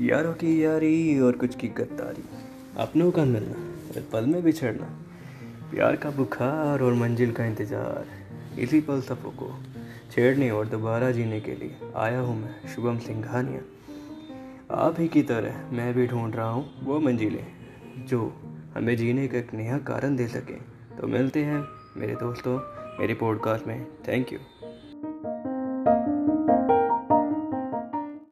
यारों की यारी और कुछ की गद्दारी। अपनों का मिलना और पल में बिछड़ना। प्यार का बुखार और मंजिल का इंतज़ार, इसी पल सफ़ों को छेड़ने और दोबारा जीने के लिए आया हूँ मैं, शुभम सिंघानिया आप ही की तरह मैं भी ढूंढ रहा हूँ वो मंजिलें, जो हमें जीने का एक नया कारण दे सकें। तो मिलते हैं मेरे दोस्तों, मेरे पॉडकास्ट में। Thank you